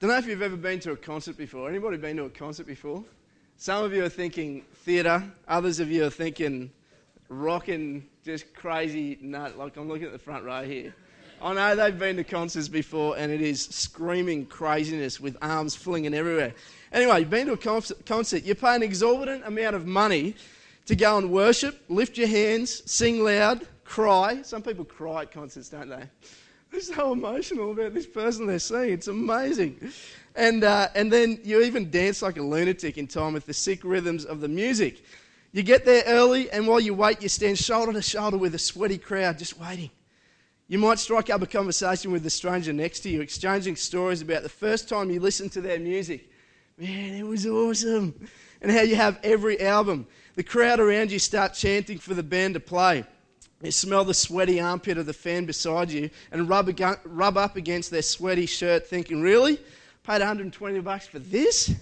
Don't know if you've ever been to a concert before. Anybody been to a concert before? Some of you are thinking theatre, others of you are thinking rocking, just crazy nut. Like I'm looking at the front row here. I know they've been to concerts before and it is screaming craziness with arms flinging everywhere. Anyway, you've been to a concert, you pay an exorbitant amount of money to go and worship, lift your hands, sing loud, cry. Some people cry at concerts, don't they? They're so emotional about this person they're seeing. It's amazing. And, uh, and then you even dance like a lunatic in time with the sick rhythms of the music. You get there early, and while you wait, you stand shoulder to shoulder with a sweaty crowd just waiting. You might strike up a conversation with the stranger next to you, exchanging stories about the first time you listened to their music. Man, it was awesome. And how you have every album. The crowd around you start chanting for the band to play. You smell the sweaty armpit of the fan beside you and rub, rub up against their sweaty shirt, thinking, Really? Paid 120 bucks for this?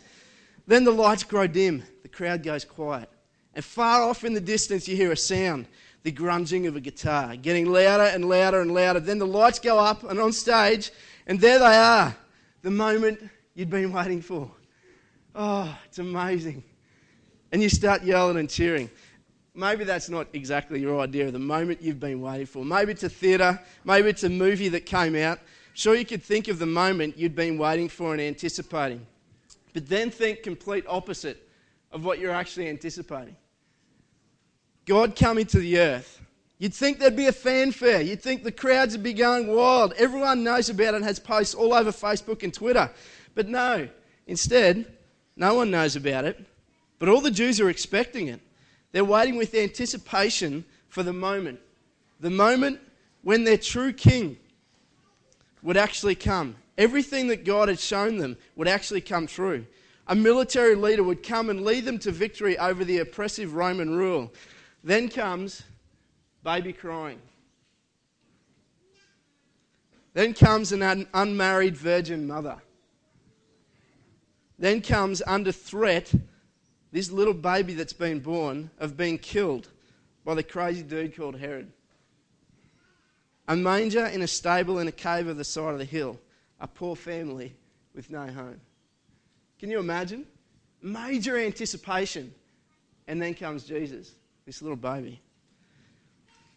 Then the lights grow dim, the crowd goes quiet, and far off in the distance you hear a sound the grunging of a guitar, getting louder and louder and louder. Then the lights go up, and on stage, and there they are, the moment you'd been waiting for. Oh, it's amazing. And you start yelling and cheering. Maybe that's not exactly your idea of the moment you've been waiting for. Maybe it's a theatre, maybe it's a movie that came out. Sure, you could think of the moment you'd been waiting for and anticipating. But then think complete opposite of what you're actually anticipating. God coming to the earth. You'd think there'd be a fanfare. You'd think the crowds would be going wild. Everyone knows about it and has posts all over Facebook and Twitter. But no, instead, no one knows about it. But all the Jews are expecting it. They're waiting with anticipation for the moment. The moment when their true king would actually come. Everything that God had shown them would actually come true. A military leader would come and lead them to victory over the oppressive Roman rule. Then comes baby crying. Then comes an un- unmarried virgin mother. Then comes under threat this little baby that's been born of being killed by the crazy dude called Herod. A manger in a stable in a cave of the side of the hill. A poor family with no home. Can you imagine? Major anticipation. And then comes Jesus this little baby.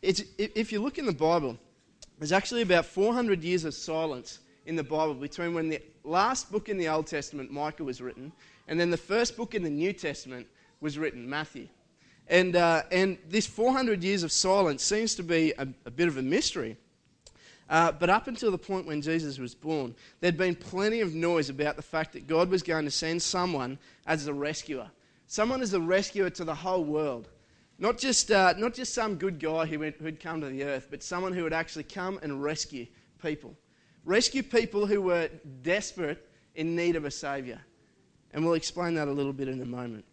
It's, if you look in the Bible, there's actually about 400 years of silence in the Bible between when the last book in the Old Testament, Micah, was written, and then the first book in the New Testament was written, Matthew. And, uh, and this 400 years of silence seems to be a, a bit of a mystery. Uh, but up until the point when Jesus was born, there'd been plenty of noise about the fact that God was going to send someone as a rescuer, someone as a rescuer to the whole world. Not just, uh, not just some good guy who'd come to the earth, but someone who would actually come and rescue people. Rescue people who were desperate in need of a Saviour. And we'll explain that a little bit in a moment.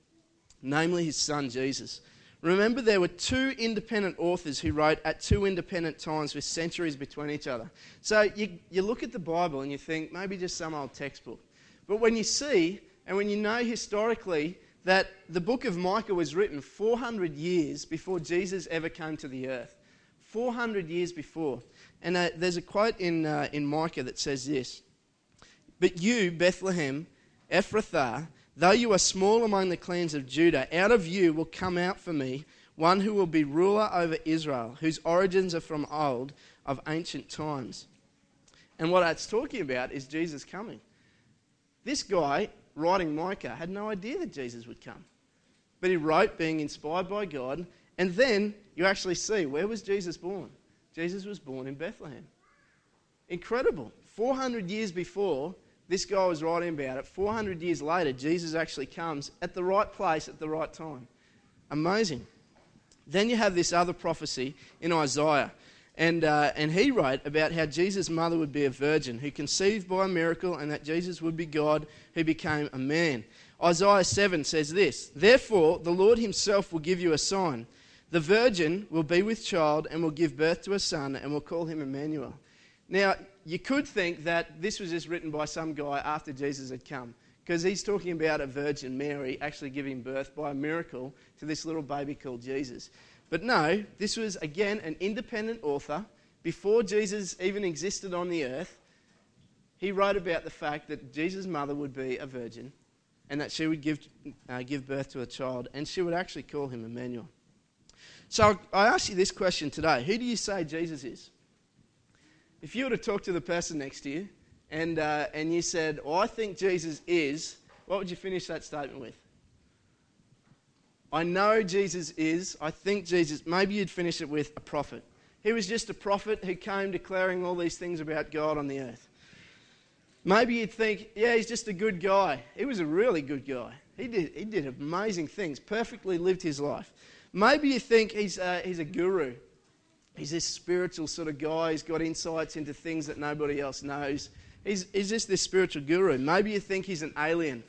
Namely, his son Jesus. Remember, there were two independent authors who wrote at two independent times with centuries between each other. So you, you look at the Bible and you think maybe just some old textbook. But when you see and when you know historically that the book of Micah was written 400 years before Jesus ever came to the earth. 400 years before. And uh, there's a quote in, uh, in Micah that says this But you, Bethlehem, Ephrathah, though you are small among the clans of Judah, out of you will come out for me one who will be ruler over Israel, whose origins are from old, of ancient times. And what that's talking about is Jesus coming. This guy writing Micah had no idea that Jesus would come. But he wrote being inspired by God. And then you actually see where was Jesus born? Jesus was born in Bethlehem. Incredible. 400 years before this guy was writing about it, 400 years later, Jesus actually comes at the right place at the right time. Amazing. Then you have this other prophecy in Isaiah and, uh, and he wrote about how Jesus' mother would be a virgin who conceived by a miracle and that Jesus would be God who became a man. Isaiah 7 says this Therefore, the Lord himself will give you a sign. The virgin will be with child and will give birth to a son and will call him Emmanuel. Now, you could think that this was just written by some guy after Jesus had come because he's talking about a virgin, Mary, actually giving birth by a miracle to this little baby called Jesus. But no, this was again an independent author before Jesus even existed on the earth. he wrote about the fact that Jesus' mother would be a virgin and that she would give, uh, give birth to a child, and she would actually call him Emmanuel. So I ask you this question today Who do you say Jesus is? If you were to talk to the person next to you and, uh, and you said, Well, I think Jesus is, what would you finish that statement with? I know Jesus is, I think Jesus, maybe you'd finish it with a prophet. He was just a prophet who came declaring all these things about God on the earth. Maybe you'd think, yeah, he's just a good guy. He was a really good guy. He did, he did amazing things, perfectly lived his life. Maybe you think he's, uh, he's a guru. He's this spiritual sort of guy. He's got insights into things that nobody else knows. He's, he's just this spiritual guru. Maybe you think he's an alien.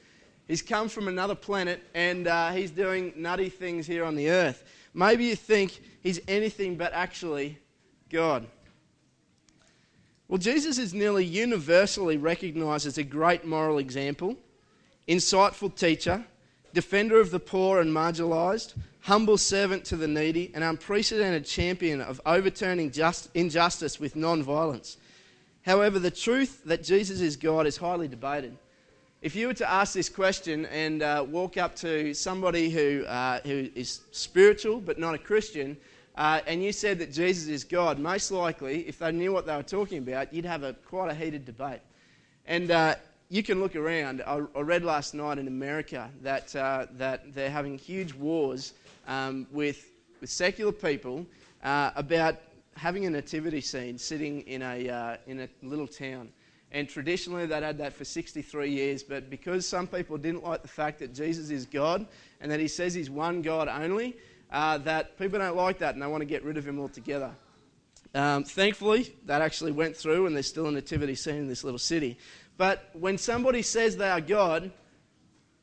He's come from another planet and uh, he's doing nutty things here on the earth. Maybe you think he's anything but actually God. Well, Jesus is nearly universally recognized as a great moral example, insightful teacher, defender of the poor and marginalized, humble servant to the needy, an unprecedented champion of overturning just, injustice with non violence. However, the truth that Jesus is God is highly debated. If you were to ask this question and uh, walk up to somebody who, uh, who is spiritual but not a Christian uh, and you said that Jesus is God, most likely, if they knew what they were talking about, you'd have a, quite a heated debate. And uh, you can look around. I, I, read last night in America that, uh, that they're having huge wars um, with, with secular people uh, about having a nativity scene sitting in a, uh, in a little town. And traditionally, they'd had that for 63 years, but because some people didn't like the fact that Jesus is God and that he says he's one God only, uh, that people don't like that and they want to get rid of him altogether. Um, thankfully, that actually went through and there's still a nativity scene in this little city. But when somebody says they are God,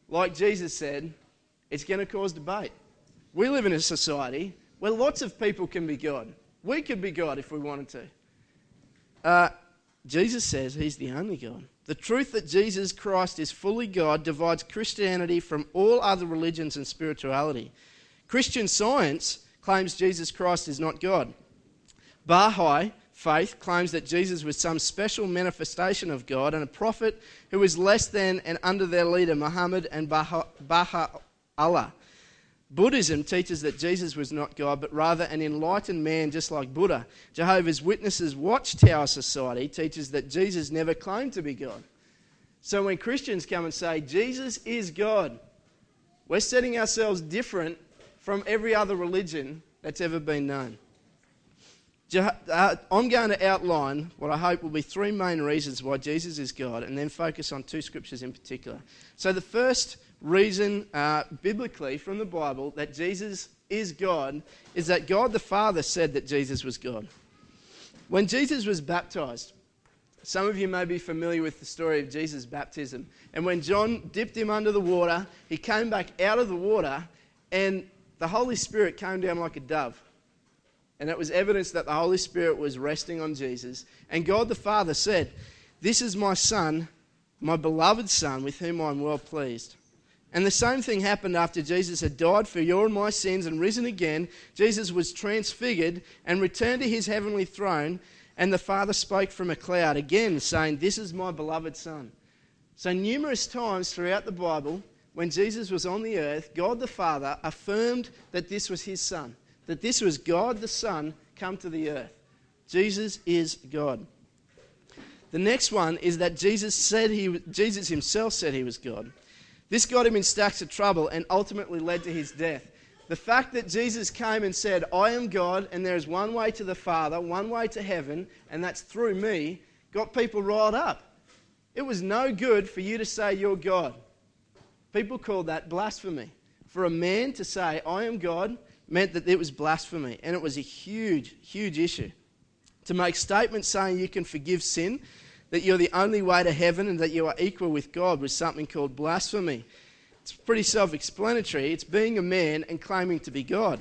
like Jesus said, it's going to cause debate. We live in a society where lots of people can be God. We could be God if we wanted to. Uh, Jesus says he's the only God. The truth that Jesus Christ is fully God divides Christianity from all other religions and spirituality. Christian science claims Jesus Christ is not God. Baha'i faith claims that Jesus was some special manifestation of God and a prophet who was less than and under their leader Muhammad and Baha'u'llah. Buddhism teaches that Jesus was not God, but rather an enlightened man just like Buddha. Jehovah's Witnesses Watchtower Society teaches that Jesus never claimed to be God. So when Christians come and say, Jesus is God, we're setting ourselves different from every other religion that's ever been known. Uh, I'm going to outline what I hope will be three main reasons why Jesus is God and then focus on two scriptures in particular. So, the first reason uh, biblically from the Bible that Jesus is God is that God the Father said that Jesus was God. When Jesus was baptized, some of you may be familiar with the story of Jesus' baptism. And when John dipped him under the water, he came back out of the water and the Holy Spirit came down like a dove. And it was evidence that the Holy Spirit was resting on Jesus. And God the Father said, This is my Son, my beloved Son, with whom I'm well pleased. And the same thing happened after Jesus had died for your and my sins and risen again. Jesus was transfigured and returned to his heavenly throne. And the Father spoke from a cloud again, saying, This is my beloved Son. So, numerous times throughout the Bible, when Jesus was on the earth, God the Father affirmed that this was his Son, that this was God the Son come to the earth. Jesus is God. The next one is that Jesus said he Jesus himself said he was God. This got him in stacks of trouble and ultimately led to his death. The fact that Jesus came and said, I am God and there is one way to the Father, one way to heaven, and that's through me, got people riled up. It was no good for you to say you're God. People called that blasphemy. For a man to say, I am God, meant that it was blasphemy. And it was a huge, huge issue. To make statements saying you can forgive sin, that you're the only way to heaven, and that you are equal with God was something called blasphemy. It's pretty self explanatory. It's being a man and claiming to be God.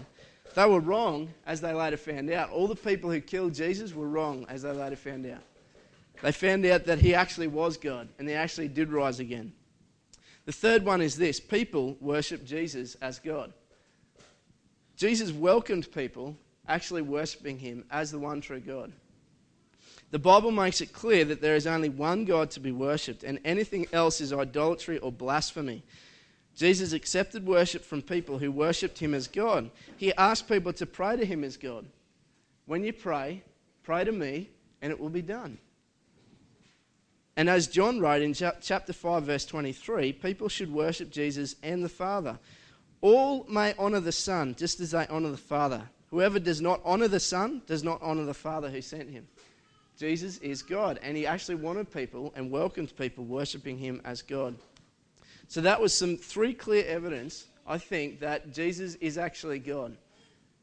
They were wrong, as they later found out. All the people who killed Jesus were wrong, as they later found out. They found out that he actually was God, and he actually did rise again. The third one is this people worship Jesus as God. Jesus welcomed people actually worshipping him as the one true God. The Bible makes it clear that there is only one God to be worshipped, and anything else is idolatry or blasphemy. Jesus accepted worship from people who worshipped him as God. He asked people to pray to him as God. When you pray, pray to me, and it will be done. And as John wrote in chapter 5, verse 23, people should worship Jesus and the Father. All may honor the Son just as they honor the Father. Whoever does not honor the Son does not honor the Father who sent him. Jesus is God, and he actually wanted people and welcomed people worshiping him as God. So that was some three clear evidence, I think, that Jesus is actually God.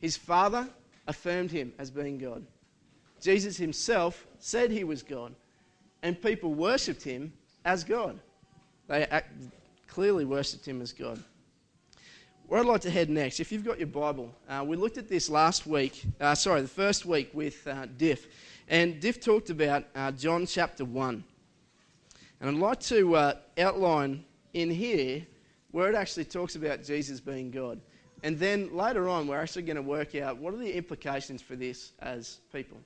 His Father affirmed him as being God. Jesus himself said he was God, and people worshipped him as God. They clearly worshipped him as God. Where I'd like to head next, if you've got your Bible, uh, we looked at this last week, uh, sorry, the first week with uh, Diff. And Diff talked about uh, John chapter 1. And I'd like to uh, outline in here where it actually talks about Jesus being God. And then later on, we're actually going to work out what are the implications for this as people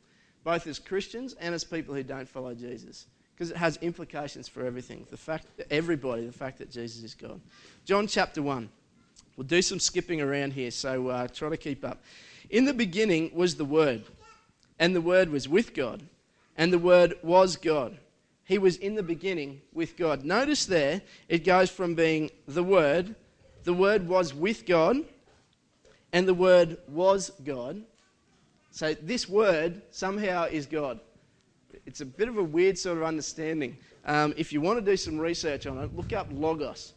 both as Christians and as people who don't follow Jesus. Because it has implications for everything. The fact that everybody, the fact that Jesus is God. John chapter 1. We'll do some skipping around here, so uh, try to keep up. In the beginning was the Word, and the Word was with God, and the Word was God. He was in the beginning with God. Notice there, it goes from being the Word, the Word was with God, and the Word was God, so this word somehow is God. It's a bit of a weird sort of understanding. Um, if you want to do some research on it, look up logos.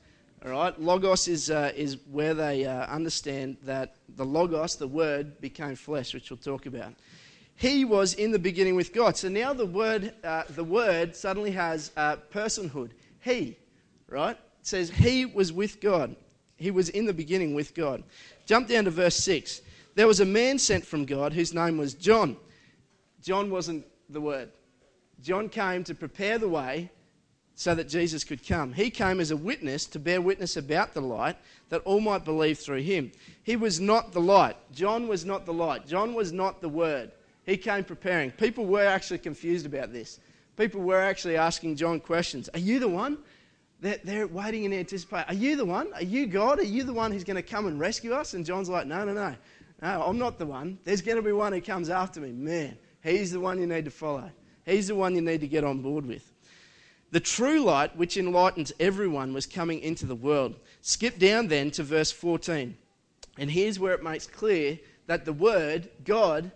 All right, logos is uh, is where they uh, understand that the logos, the word, became flesh, which we'll talk about. He was in the beginning with God. So now the word, uh, the word suddenly has personhood. He, right? It says he was with God. He was in the beginning with God. Jump down to verse six. There was a man sent from God whose name was John. John wasn't the word. John came to prepare the way so that Jesus could come. He came as a witness to bear witness about the light that all might believe through him. He was not the light. John was not the light. John was not the word. He came preparing. People were actually confused about this. People were actually asking John questions. Are you the one? They're, they're waiting in anticipation. Are you the one? Are you God? Are you the one who's going to come and rescue us? And John's like, no, no, no. No, I'm not the one. There's going to be one who comes after me. Man, he's the one you need to follow. He's the one you need to get on board with. The true light, which enlightens everyone, was coming into the world. Skip down then to verse 14. And here's where it makes clear that the Word, God,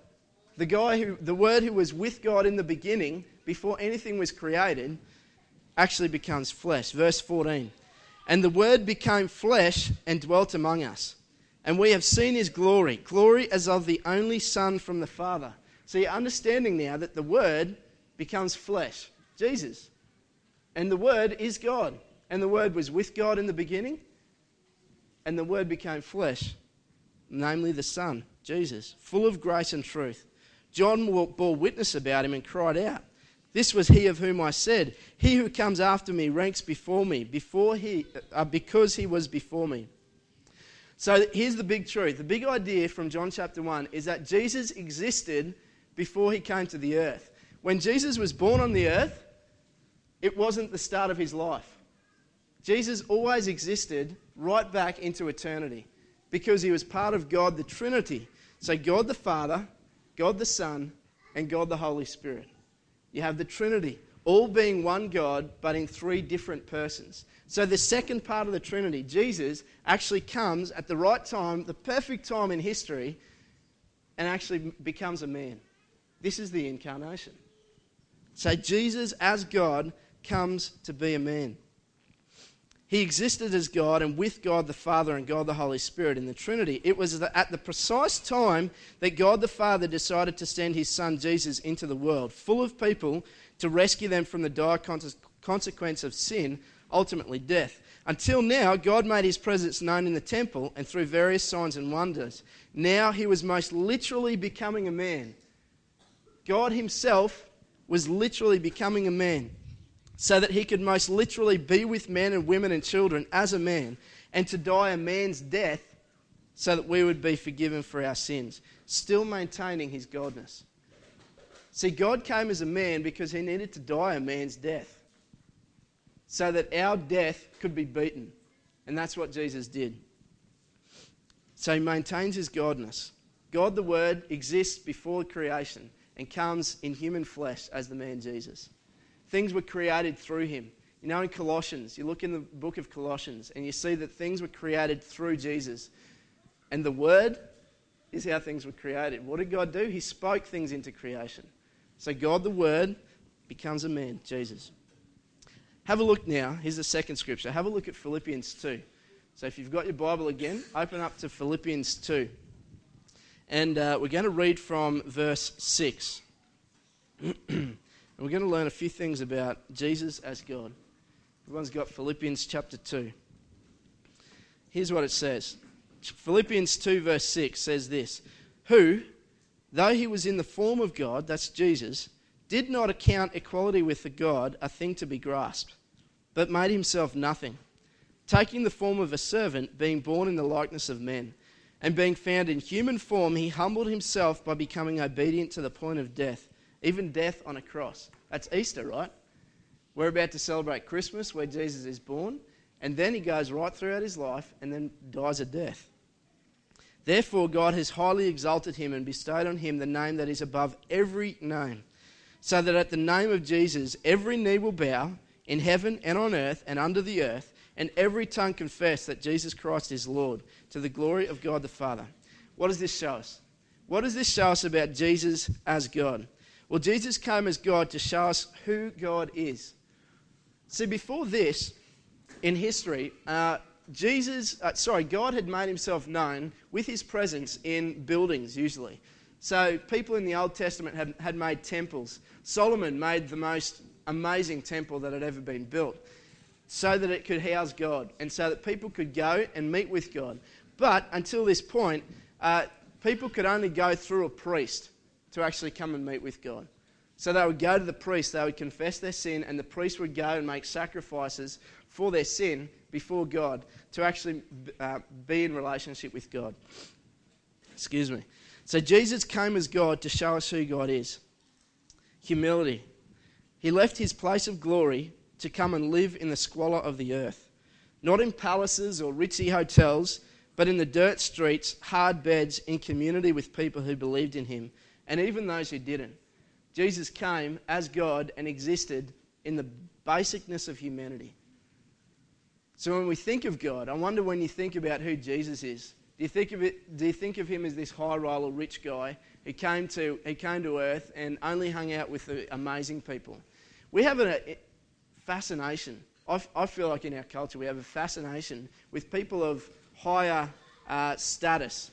the guy who, the Word who was with God in the beginning, before anything was created, actually becomes flesh. Verse 14. And the Word became flesh and dwelt among us and we have seen his glory, glory as of the only Son from the Father. So you're understanding now that the Word becomes flesh, Jesus. And the Word is God. And the Word was with God in the beginning, and the Word became flesh, namely the Son, Jesus, full of grace and truth. John bore witness about him and cried out, This was he of whom I said, He who comes after me ranks before me, before he, uh, because he was before me. So here's the big truth. The big idea from John chapter 1 is that Jesus existed before he came to the earth. When Jesus was born on the earth, it wasn't the start of his life. Jesus always existed right back into eternity because he was part of God the Trinity. So, God the Father, God the Son, and God the Holy Spirit. You have the Trinity, all being one God, but in three different persons. So, the second part of the Trinity, Jesus, actually comes at the right time, the perfect time in history, and actually becomes a man. This is the incarnation. So, Jesus, as God, comes to be a man. He existed as God and with God the Father and God the Holy Spirit in the Trinity. It was at the precise time that God the Father decided to send his Son Jesus into the world, full of people, to rescue them from the dire consequence of sin ultimately death. Until now, God made his presence known in the temple and through various signs and wonders. Now he was most literally becoming a man. God himself was literally becoming a man so that he could most literally be with men and women and children as a man and to die a man's death so that we would be forgiven for our sins, still maintaining his godness. See, God came as a man because he needed to die a man's death so that our death could be beaten. And that's what Jesus did. So he maintains his godness. God the Word exists before creation and comes in human flesh as the man Jesus. Things were created through him. You know, in Colossians, you look in the book of Colossians and you see that things were created through Jesus. And the Word is how things were created. What did God do? He spoke things into creation. So God the Word becomes a man, Jesus. Have a look now. Here's the second scripture. Have a look at Philippians 2. So if you've got your Bible again, open up to Philippians 2. And uh, we're going to read from verse 6. and we're going to learn a few things about Jesus as God. Everyone's got Philippians chapter 2. Here's what it says Philippians 2, verse 6 says this Who, though he was in the form of God, that's Jesus, did not account equality with the God a thing to be grasped, but made himself nothing, taking the form of a servant, being born in the likeness of men. And being found in human form, he humbled himself by becoming obedient to the point of death, even death on a cross. That's Easter, right? We're about to celebrate Christmas where Jesus is born, and then he goes right throughout his life and then dies a death. Therefore, God has highly exalted him and bestowed on him the name that is above every name so that at the name of Jesus every knee will bow in heaven and on earth and under the earth, and every tongue confess that Jesus Christ is Lord, to the glory of God the Father. What does this show us? What does this show us about Jesus as God? Well, Jesus came as God to show us who God is. See, before this, in history, uh, Jesus, uh, sorry, God had made himself known with his presence in buildings, usually. So, people in the Old Testament had, had made temples. Solomon made the most amazing temple that had ever been built so that it could house God and so that people could go and meet with God. But until this point, uh, people could only go through a priest to actually come and meet with God. So they would go to the priest, they would confess their sin, and the priest would go and make sacrifices for their sin before God to actually uh, be in relationship with God. Excuse me. So Jesus came as God to show us who God is. Humility. He left his place of glory to come and live in the squalor of the earth. Not in palaces or ritzy hotels, but in the dirt streets, hard beds, in community with people who believed in him, and even those who didn't. Jesus came as God and existed in the basicness of humanity. So when we think of God, I wonder when you think about who Jesus is, do you think of it? Do you think of him as this high roller rich guy who came to he came to Earth and only hung out with the amazing people? We have a fascination. I, I feel like in our culture we have a fascination with people of higher uh, status,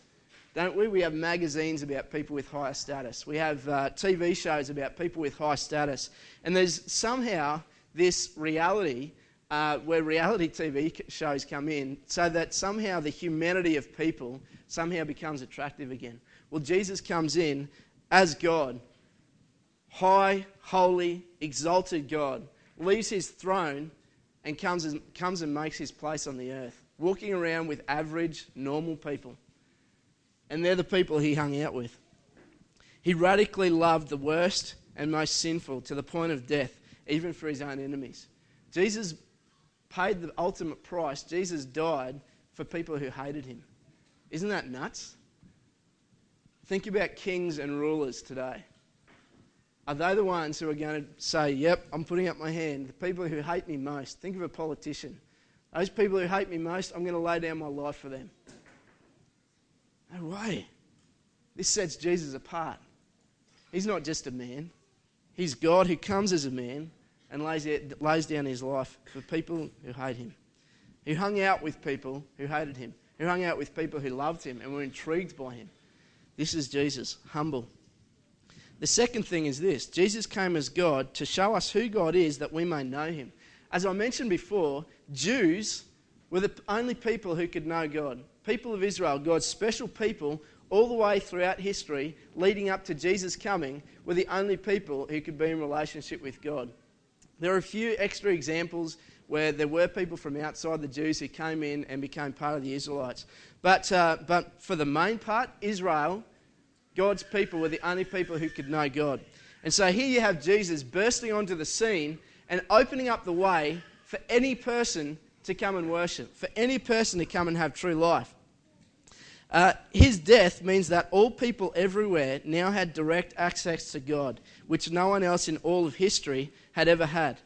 don't we? We have magazines about people with higher status. We have uh, TV shows about people with high status, and there's somehow this reality uh, where reality TV shows come in so that somehow the humanity of people somehow becomes attractive again. Well, Jesus comes in as God, high, holy, exalted God, leaves his throne and comes and, comes and makes his place on the earth, walking around with average, normal people. And they're the people he hung out with. He radically loved the worst and most sinful to the point of death, even for his own enemies. Jesus paid the ultimate price. Jesus died for people who hated him. Isn't that nuts? Think about kings and rulers today. Are they the ones who are going to say, Yep, I'm putting up my hand? The people who hate me most. Think of a politician. Those people who hate me most, I'm going to lay down my life for them. No way. This sets Jesus apart. He's not just a man, He's God who comes as a man and lays, lays down his life for people who hate him. He hung out with people who hated him. He hung out with people who loved him and were intrigued by him. This is Jesus, humble. The second thing is this Jesus came as God to show us who God is that we may know him. As I mentioned before, Jews were the only people who could know God. People of Israel, God's special people, all the way throughout history, leading up to Jesus coming, were the only people who could be in relationship with God. There are a few extra examples where there were people from outside the Jews who came in and became part of the Israelites. But, uh, but for the main part, Israel, God's people, were the only people who could know God. And so here you have Jesus bursting onto the scene and opening up the way for any person to come and worship, for any person to come and have true life. Uh, his death means that all people everywhere now had direct access to God, which no one else in all of history had ever had.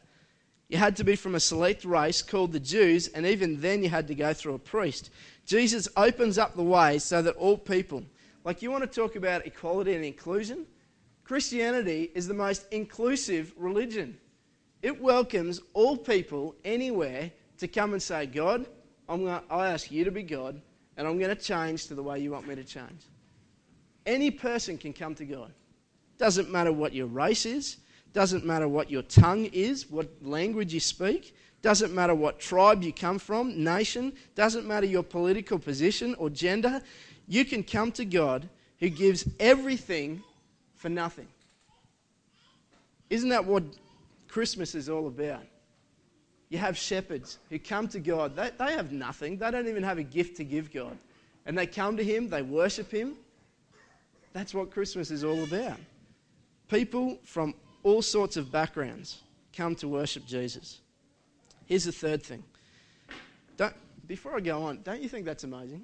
You had to be from a select race called the Jews, and even then you had to go through a priest. Jesus opens up the way so that all people, like you want to talk about equality and inclusion, Christianity is the most inclusive religion. It welcomes all people anywhere to come and say, God, I'm to, I ask you to be God, and I'm going to change to the way you want me to change. Any person can come to God. Doesn't matter what your race is, doesn't matter what your tongue is, what language you speak, doesn't matter what tribe you come from, nation, doesn't matter your political position or gender. You can come to God who gives everything for nothing. Isn't that what Christmas is all about? You have shepherds who come to God. They, they have nothing, they don't even have a gift to give God. And they come to Him, they worship Him. That's what Christmas is all about. People from all sorts of backgrounds come to worship Jesus. Here's the third thing. Don't, before I go on, don't you think that's amazing?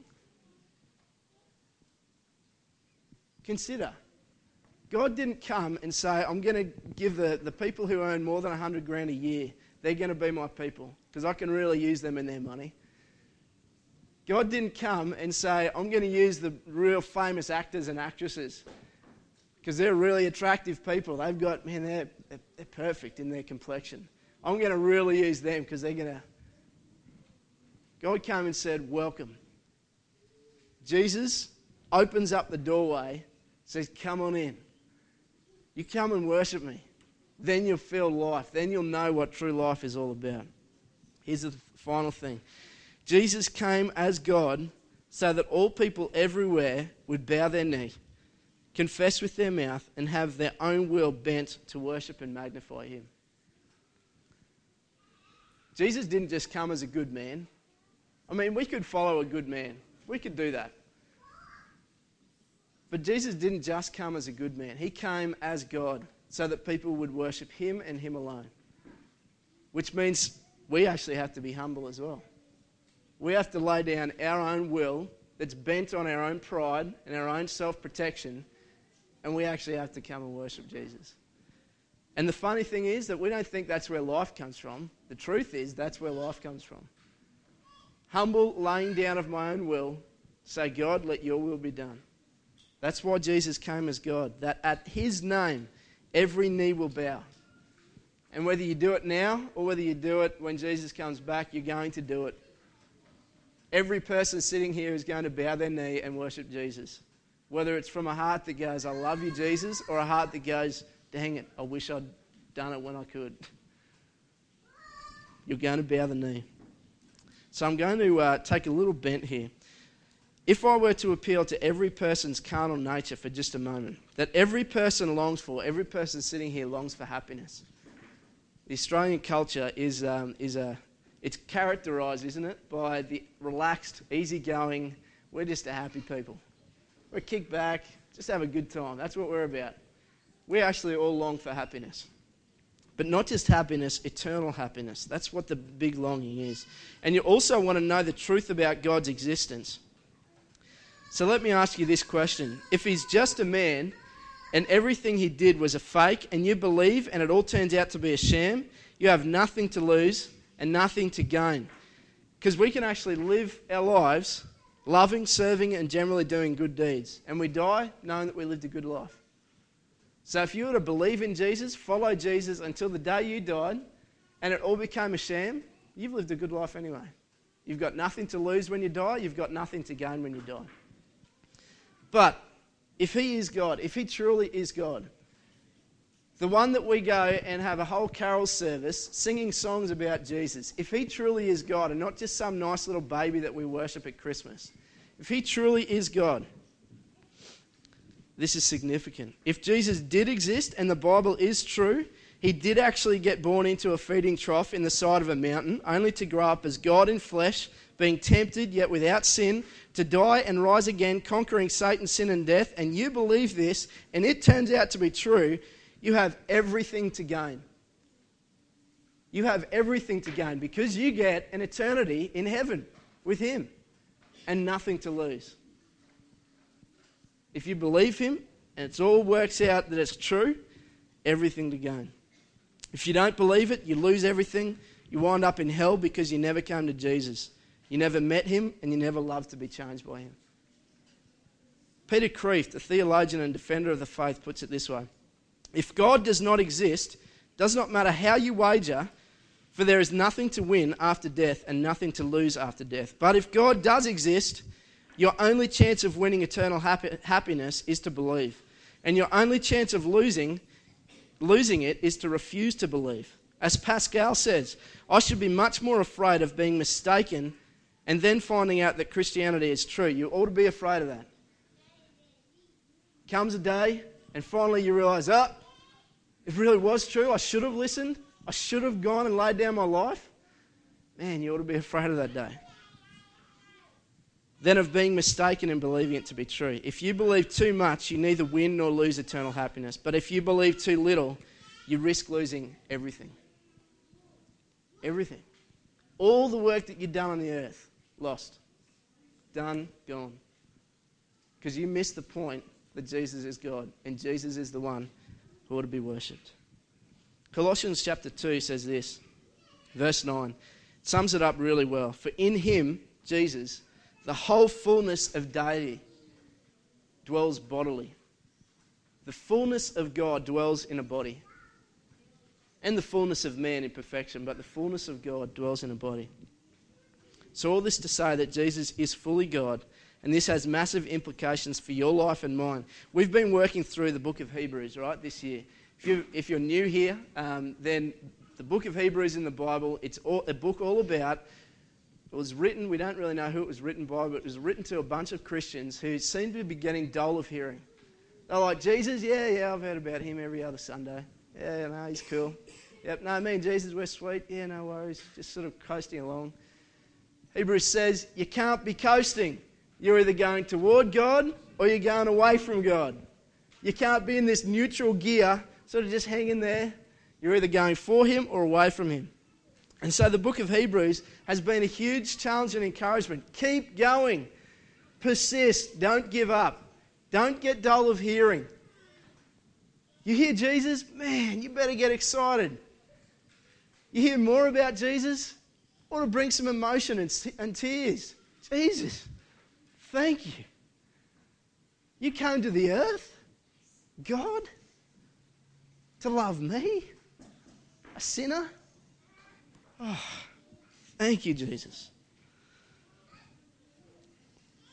Consider. God didn't come and say, I'm going to give the, the people who earn more than 100 grand a year they're going to be my people because I can really use them and their money. God didn't come and say, I'm going to use the real famous actors and actresses because they're really attractive people. They've got, man, they're, they're perfect in their complexion. I'm going to really use them because they're going to. God came and said, Welcome. Jesus opens up the doorway, says, Come on in. You come and worship me then you'll feel life. Then you'll know what true life is all about. Here's the final thing Jesus came as God so that all people everywhere would bow their knee, confess with their mouth, and have their own will bent to worship and magnify Him. Jesus didn't just come as a good man. I mean, we could follow a good man, we could do that. But Jesus didn't just come as a good man, He came as God so that people would worship Him and Him alone. Which means we actually have to be humble as well. We have to lay down our own will that's bent on our own pride and our own self protection, and we actually have to come and worship Jesus. And the funny thing is that we don't think that's where life comes from. The truth is, that's where life comes from. Humble laying down of my own will, say, God, let your will be done. That's why Jesus came as God, that at his name, Every knee will bow. And whether you do it now or whether you do it when Jesus comes back, you're going to do it. Every person sitting here is going to bow their knee and worship Jesus. Whether it's from a heart that goes, I love you, Jesus, or a heart that goes, dang it, I wish I'd done it when I could. You're going to bow the knee. So I'm going to uh, take a little bent here. If I were to appeal to every person's carnal nature for just a moment, that every person longs for, every person sitting here longs for happiness. The Australian culture is, um, is a, it's characterised, isn't it, by the relaxed, easygoing, we're just a happy people. We're kick back, just have a good time. That's what we're about. We actually all long for happiness. But not just happiness, eternal happiness. That's what the big longing is. And you also want to know the truth about God's existence. So let me ask you this question. If he's just a man and everything he did was a fake and you believe and it all turns out to be a sham, you have nothing to lose and nothing to gain. Because we can actually live our lives loving, serving, and generally doing good deeds. And we die knowing that we lived a good life. So if you were to believe in Jesus, follow Jesus until the day you died, and it all became a sham, you've lived a good life anyway. You've got nothing to lose when you die, you've got nothing to gain when you die. But if He is God, if He truly is God, the one that we go and have a whole carol service singing songs about Jesus, if He truly is God and not just some nice little baby that we worship at Christmas, if He truly is God, this is significant. If Jesus did exist and the Bible is true, he did actually get born into a feeding trough in the side of a mountain, only to grow up as God in flesh, being tempted yet without sin, to die and rise again, conquering Satan, sin, and death, and you believe this, and it turns out to be true, you have everything to gain. You have everything to gain because you get an eternity in heaven with Him and nothing to lose. If you believe Him and it all works out that it's true, everything to gain. If you don't believe it, you lose everything. You wind up in hell because you never came to Jesus. You never met Him and you never loved to be changed by Him. Peter Kreeft, a theologian and defender of the faith, puts it this way If God does not exist, does not matter how you wager, for there is nothing to win after death and nothing to lose after death. But if God does exist, your only chance of winning eternal happy, happiness is to believe. And your only chance of losing, losing it is to refuse to believe. As Pascal says, I should be much more afraid of being mistaken and then finding out that Christianity is true. You ought to be afraid of that. Comes a day, and finally you realize, oh, it really was true. I should have listened. I should have gone and laid down my life. Man, you ought to be afraid of that day than of being mistaken and believing it to be true. If you believe too much, you neither win nor lose eternal happiness. But if you believe too little, you risk losing everything. Everything. All the work that you've done on the earth, lost. Done, gone. Because you missed the point that Jesus is God and Jesus is the one who ought to be worshipped. Colossians chapter 2 says this, verse 9, sums it up really well. For in him, Jesus, the whole fullness of deity dwells bodily. The fullness of God dwells in a body. And the fullness of man in perfection, but the fullness of God dwells in a body. So, all this to say that Jesus is fully God, and this has massive implications for your life and mine. We've been working through the book of Hebrews, right, this year. If, you, you're new here, um, then the book of Hebrews in the Bible, it's all, a book all about it was written, we don't really know who it was written by, but it was written to a bunch of Christians who seemed to be getting dull of hearing. They're like, Jesus, yeah, yeah, I've heard about him every other Sunday. Yeah, no, he's cool. Yep, no, me and Jesus, we're sweet. Yeah, no worries. Just sort of coasting along. Hebrews says you can't be coasting. You're either going toward God or you're going away from God. You can't be in this neutral gear, sort of just hanging there. You're either going for Him or away from Him. And so the book of Hebrews has been a huge challenge and encouragement. Keep going, persist, don't give up, don't get dull of hearing. You hear Jesus? Man, you better get excited. You hear more about Jesus? Ought to bring some emotion and, and tears. Jesus, thank you. You came to the earth, God, to love me, a sinner Oh, thank you, Jesus.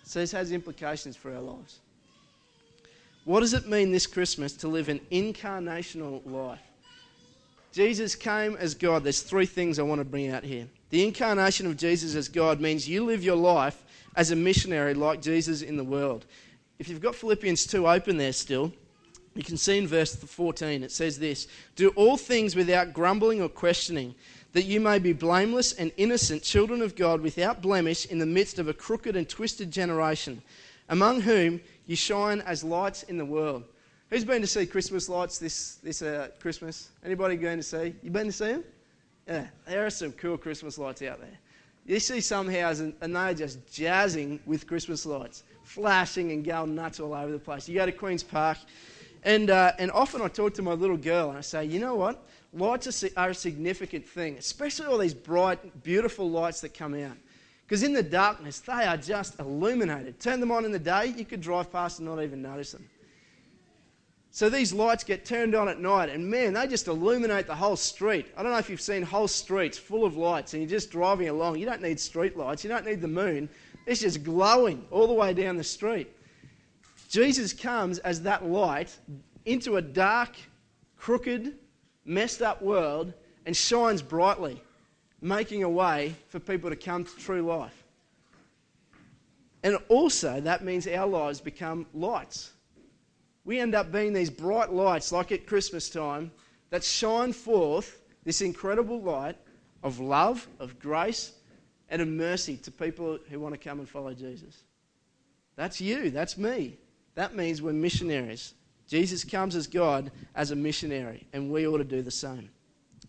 So, this has implications for our lives. What does it mean this Christmas to live an incarnational life? Jesus came as God. There's three things I want to bring out here. The incarnation of Jesus as God means you live your life as a missionary like Jesus in the world. If you've got Philippians 2 open there still, you can see in verse 14 it says this Do all things without grumbling or questioning that you may be blameless and innocent children of God without blemish in the midst of a crooked and twisted generation, among whom you shine as lights in the world. Who's been to see Christmas lights this, this uh, Christmas? Anybody going to see? You been to see them? Yeah, there are some cool Christmas lights out there. You see some houses and they're just jazzing with Christmas lights, flashing and going nuts all over the place. You go to Queen's Park, and, uh, and often I talk to my little girl and I say, you know what? lights are a significant thing, especially all these bright, beautiful lights that come out. Because in the darkness, they are just illuminated. Turn them on in the day, you could drive past and not even notice them. So these lights get turned on at night, and man, they just illuminate the whole street. I don't know if you've seen whole streets full of lights, and you're just driving along. You don't need street lights, you don't need the moon. It's just glowing all the way down the street. Jesus comes as that light into a dark, crooked, messed up world and shines brightly, making a way for people to come to true life. And also, that means our lives become lights. We end up being these bright lights, like at Christmas time, that shine forth this incredible light of love, of grace, and of mercy to people who want to come and follow Jesus. That's you, that's me. That means we're missionaries Jesus comes as God as a missionary, and we ought to do the same.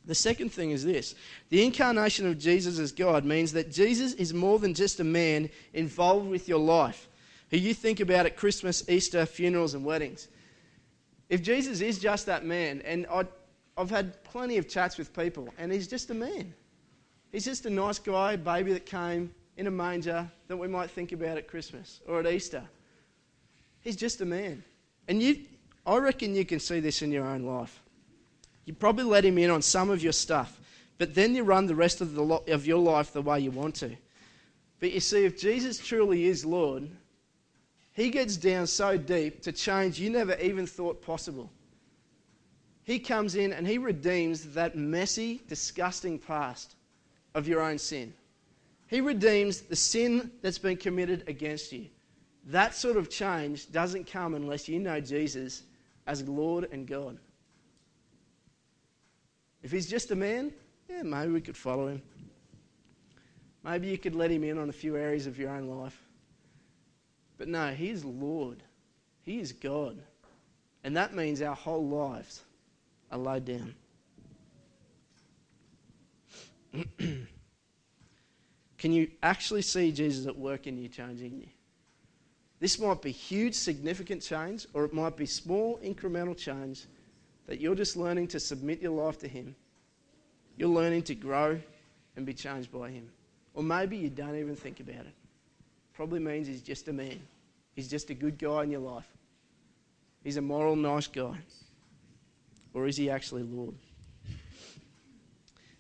The second thing is this the incarnation of Jesus as God means that Jesus is more than just a man involved with your life, who you think about at Christmas, Easter, funerals, and weddings. If Jesus is just that man, and I, I've had plenty of chats with people, and he's just a man. He's just a nice guy, baby that came in a manger that we might think about at Christmas or at Easter. He's just a man. And you, I reckon you can see this in your own life. You probably let him in on some of your stuff, but then you run the rest of, the lo- of your life the way you want to. But you see, if Jesus truly is Lord, he gets down so deep to change you never even thought possible. He comes in and he redeems that messy, disgusting past of your own sin. He redeems the sin that's been committed against you. That sort of change doesn't come unless you know Jesus as Lord and God. If he's just a man, yeah, maybe we could follow him. Maybe you could let him in on a few areas of your own life. But no, he is Lord. He is God. And that means our whole lives are laid down. Can you actually see Jesus at work in you, changing you? This might be huge, significant change, or it might be small, incremental change that you're just learning to submit your life to Him. You're learning to grow and be changed by Him. Or maybe you don't even think about it. Probably means He's just a man, He's just a good guy in your life. He's a moral, nice guy. Or is He actually Lord?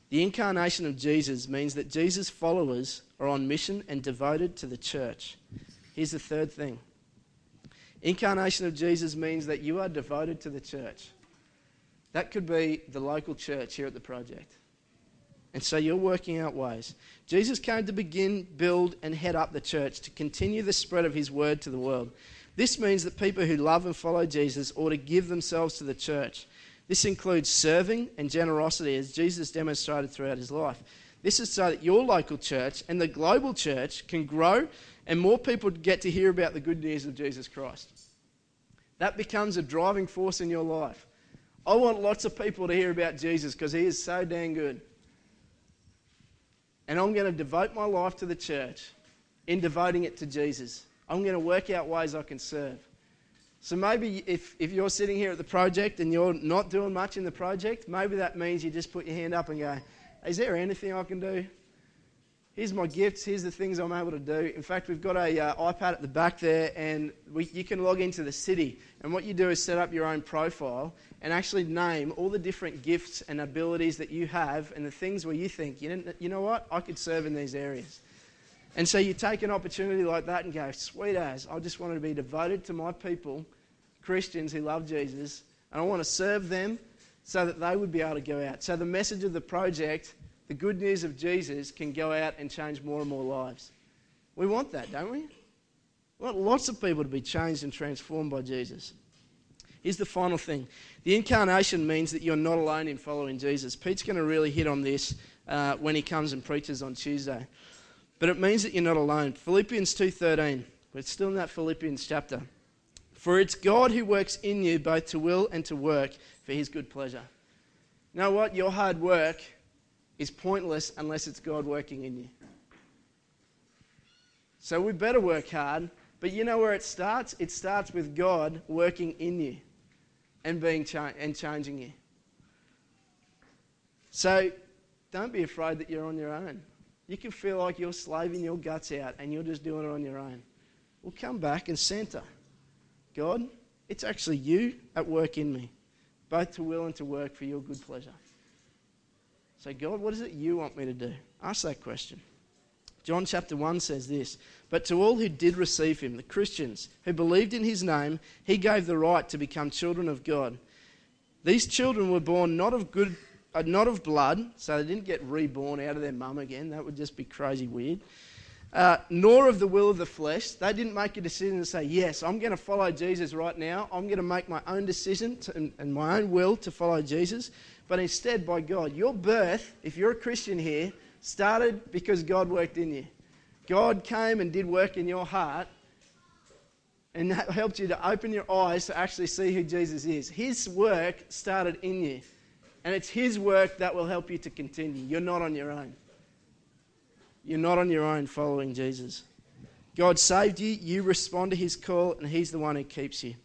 The incarnation of Jesus means that Jesus' followers are on mission and devoted to the church. Here's the third thing Incarnation of Jesus means that you are devoted to the church. That could be the local church here at the project. And so you're working out ways. Jesus came to begin, build, and head up the church to continue the spread of his word to the world. This means that people who love and follow Jesus ought to give themselves to the church. This includes serving and generosity, as Jesus demonstrated throughout his life. This is so that your local church and the global church can grow and more people get to hear about the good news of Jesus Christ. That becomes a driving force in your life. I want lots of people to hear about Jesus because he is so dang good. And I'm going to devote my life to the church in devoting it to Jesus. I'm going to work out ways I can serve. So maybe if, if you're sitting here at the project and you're not doing much in the project, maybe that means you just put your hand up and go, Is there anything I can do? Here's my gifts. Here's the things I'm able to do. In fact, we've got a uh, iPad at the back there, and we, you can log into the city. And what you do is set up your own profile and actually name all the different gifts and abilities that you have, and the things where you think, you know, you know what, I could serve in these areas. And so you take an opportunity like that and go, sweet as, I just want to be devoted to my people, Christians who love Jesus, and I want to serve them so that they would be able to go out. So the message of the project the good news of Jesus can go out and change more and more lives. We want that, don't we? We want lots of people to be changed and transformed by Jesus. Here's the final thing the incarnation means that you're not alone in following Jesus. Pete's going to really hit on this uh, when he comes and preaches on Tuesday. But it means that you're not alone. Philippians 2:13. We're still in that Philippians chapter. For it's God who works in you both to will and to work for his good pleasure. You know what? Your hard work is pointless unless it's God working in you. So we better work hard, but you know where it starts? It starts with God working in you and being cha- and changing you. So don't be afraid that you're on your own. You can feel like you're slaving your guts out and you're just doing it on your own. Well, come back and center. God, it's actually you at work in me, both to will and to work for your good pleasure. Say, God, what is it you want me to do? Ask that question. John chapter 1 says this But to all who did receive him, the Christians who believed in his name, he gave the right to become children of God. These children were born not of good, uh, not of blood, so they didn't get reborn out of their mum again. That would just be crazy weird. Uh, nor of the will of the flesh. They didn't make a decision to say, Yes, I'm going to follow Jesus right now. I'm going to make my own decision to, and, and my own will to follow Jesus but instead by God. Your birth, if you're a Christian here, started because God worked in you. God came and did work in your heart And that helped you to open your eyes to actually see who Jesus is. His work started in you. And it's His work that will help you to continue. You're not on your own. You're not on your own following Jesus. God saved you, you respond to His call, and He's the one who keeps you.